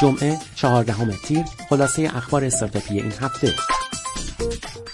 جمعه چهاردهم تیر خلاصه اخبار استارتاپی این هفته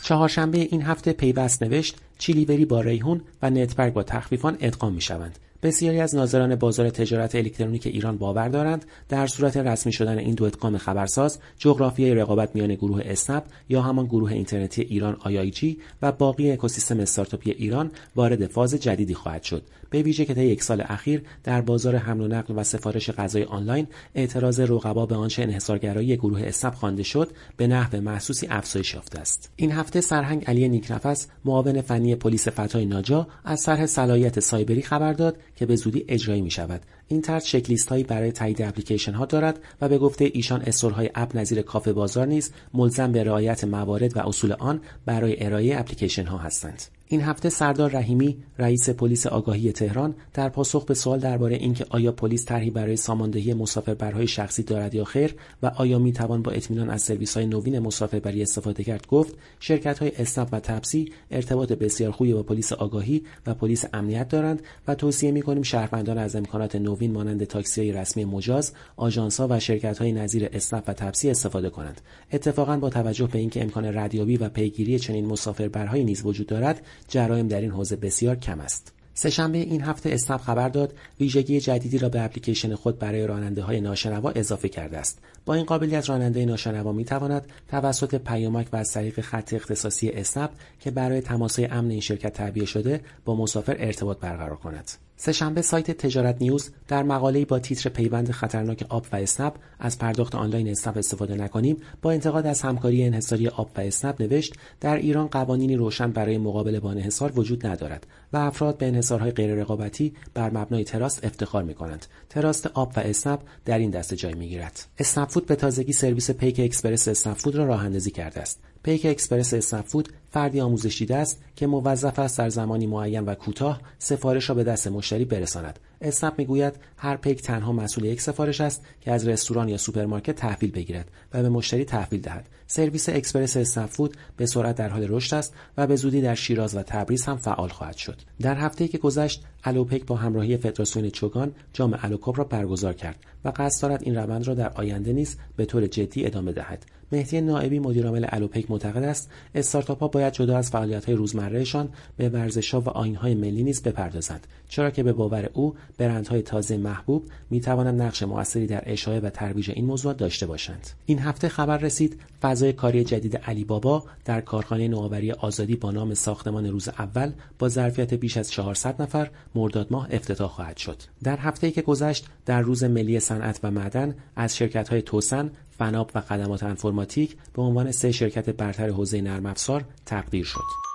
چهارشنبه این هفته پیوست نوشت چیلیوری با ریحون و نتبرگ با تخفیفان ادغام می شوند. بسیاری از ناظران بازار تجارت الکترونیک ایران باور دارند در صورت رسمی شدن این دو ادغام خبرساز جغرافیای رقابت میان گروه اسنپ یا همان گروه اینترنتی ایران آیایجی و باقی اکوسیستم استارتاپی ایران وارد فاز جدیدی خواهد شد. به ویژه که طی یک سال اخیر در بازار حمل و نقل و سفارش غذای آنلاین اعتراض رقبا به آنچه انحصارگرایی گروه اسنپ خوانده شد به نحو محسوسی افزایش یافته است. این هفته سرهنگ علی نیکنفس معاون فنی پلیس فتای ناجا از طرح صلاحیت سایبری خبر داد که به زودی اجرایی می شود. این طرح چکلیست هایی برای تایید اپلیکیشن ها دارد و به گفته ایشان های اپ نظیر کافه بازار نیز ملزم به رعایت موارد و اصول آن برای ارائه اپلیکیشن ها هستند. این هفته سردار رحیمی رئیس پلیس آگاهی تهران در پاسخ به سوال درباره اینکه آیا پلیس طرحی برای ساماندهی مسافربرهای شخصی دارد یا خیر و آیا می توان با اطمینان از سرویس های نوین مسافربری استفاده کرد گفت شرکت های اسنپ و تپسی ارتباط بسیار خوبی با پلیس آگاهی و پلیس امنیت دارند و توصیه می کنیم شهروندان از امکانات نوین مانند تاکسی های رسمی مجاز آژانس و شرکت های نظیر اسنپ و تپسی استفاده کنند. اتفاقا با توجه به اینکه امکان ردیابی و پیگیری چنین مسافربرهایی نیز وجود دارد جرایم در این حوزه بسیار کم است. سه‌شنبه این هفته اسنپ خبر داد ویژگی جدیدی را به اپلیکیشن خود برای راننده های ناشنوا اضافه کرده است. با این قابلیت راننده ناشنوا می تواند توسط پیامک و از طریق خط اختصاصی اسنپ که برای تماسهای امن این شرکت تعبیه شده با مسافر ارتباط برقرار کند. سهشنبه سایت تجارت نیوز در مقاله‌ای با تیتر پیوند خطرناک آب و اسنپ از پرداخت آنلاین اسنپ استفاده نکنیم با انتقاد از همکاری انحصاری آب و اسنپ نوشت در ایران قوانینی روشن برای مقابله با انحصار وجود ندارد و افراد به انحصارهای غیررقابتی بر مبنای تراست افتخار می‌کنند. تراست آب و اسنپ در این دسته جای می‌گیرد. اسنپ فود به تازگی سرویس پیک اکسپرس اسنپ فود را راه اندازی کرده است. پیک اکسپرس اسنپ فود فردی آموزش دیده است که موظف است در زمانی معین و کوتاه سفارش را به دست مشتری برساند. اسنپ می‌گوید هر پیک تنها مسئول یک سفارش است که از رستوران یا سوپرمارکت تحویل بگیرد و به مشتری تحویل دهد. سرویس اکسپرس اسنپ فود به سرعت در حال رشد است و به زودی در شیراز و تبریز هم فعال خواهد شد. در هفته که گذشت الوپک با همراهی فدراسیون چوگان جام الوکاپ را برگزار کرد و قصد دارد این روند را در آینده نیز به طور جدی ادامه دهد. مهدی نائبی مدیرعامل الوپک معتقد است استارتاپها باید جدا از فعالیت‌های روزمرهشان به ورزش‌ها و آیین‌های ملی نیز بپردازند. چرا که به باور او برندهای تازه محبوب می‌توانند نقش موثری در اشاعه و ترویج این موضوع داشته باشند. این هفته خبر رسید فضای کاری جدید علی بابا در کارخانه نوآوری آزادی با نام ساختمان روز اول با ظرفیت بیش از 400 نفر مرداد ماه افتتاح خواهد شد. در هفته‌ای که گذشت در روز ملی صنعت و معدن از شرکت‌های توسن فناب و خدمات انفرماتیک به عنوان سه شرکت برتر حوزه نرم افزار تقدیر شد.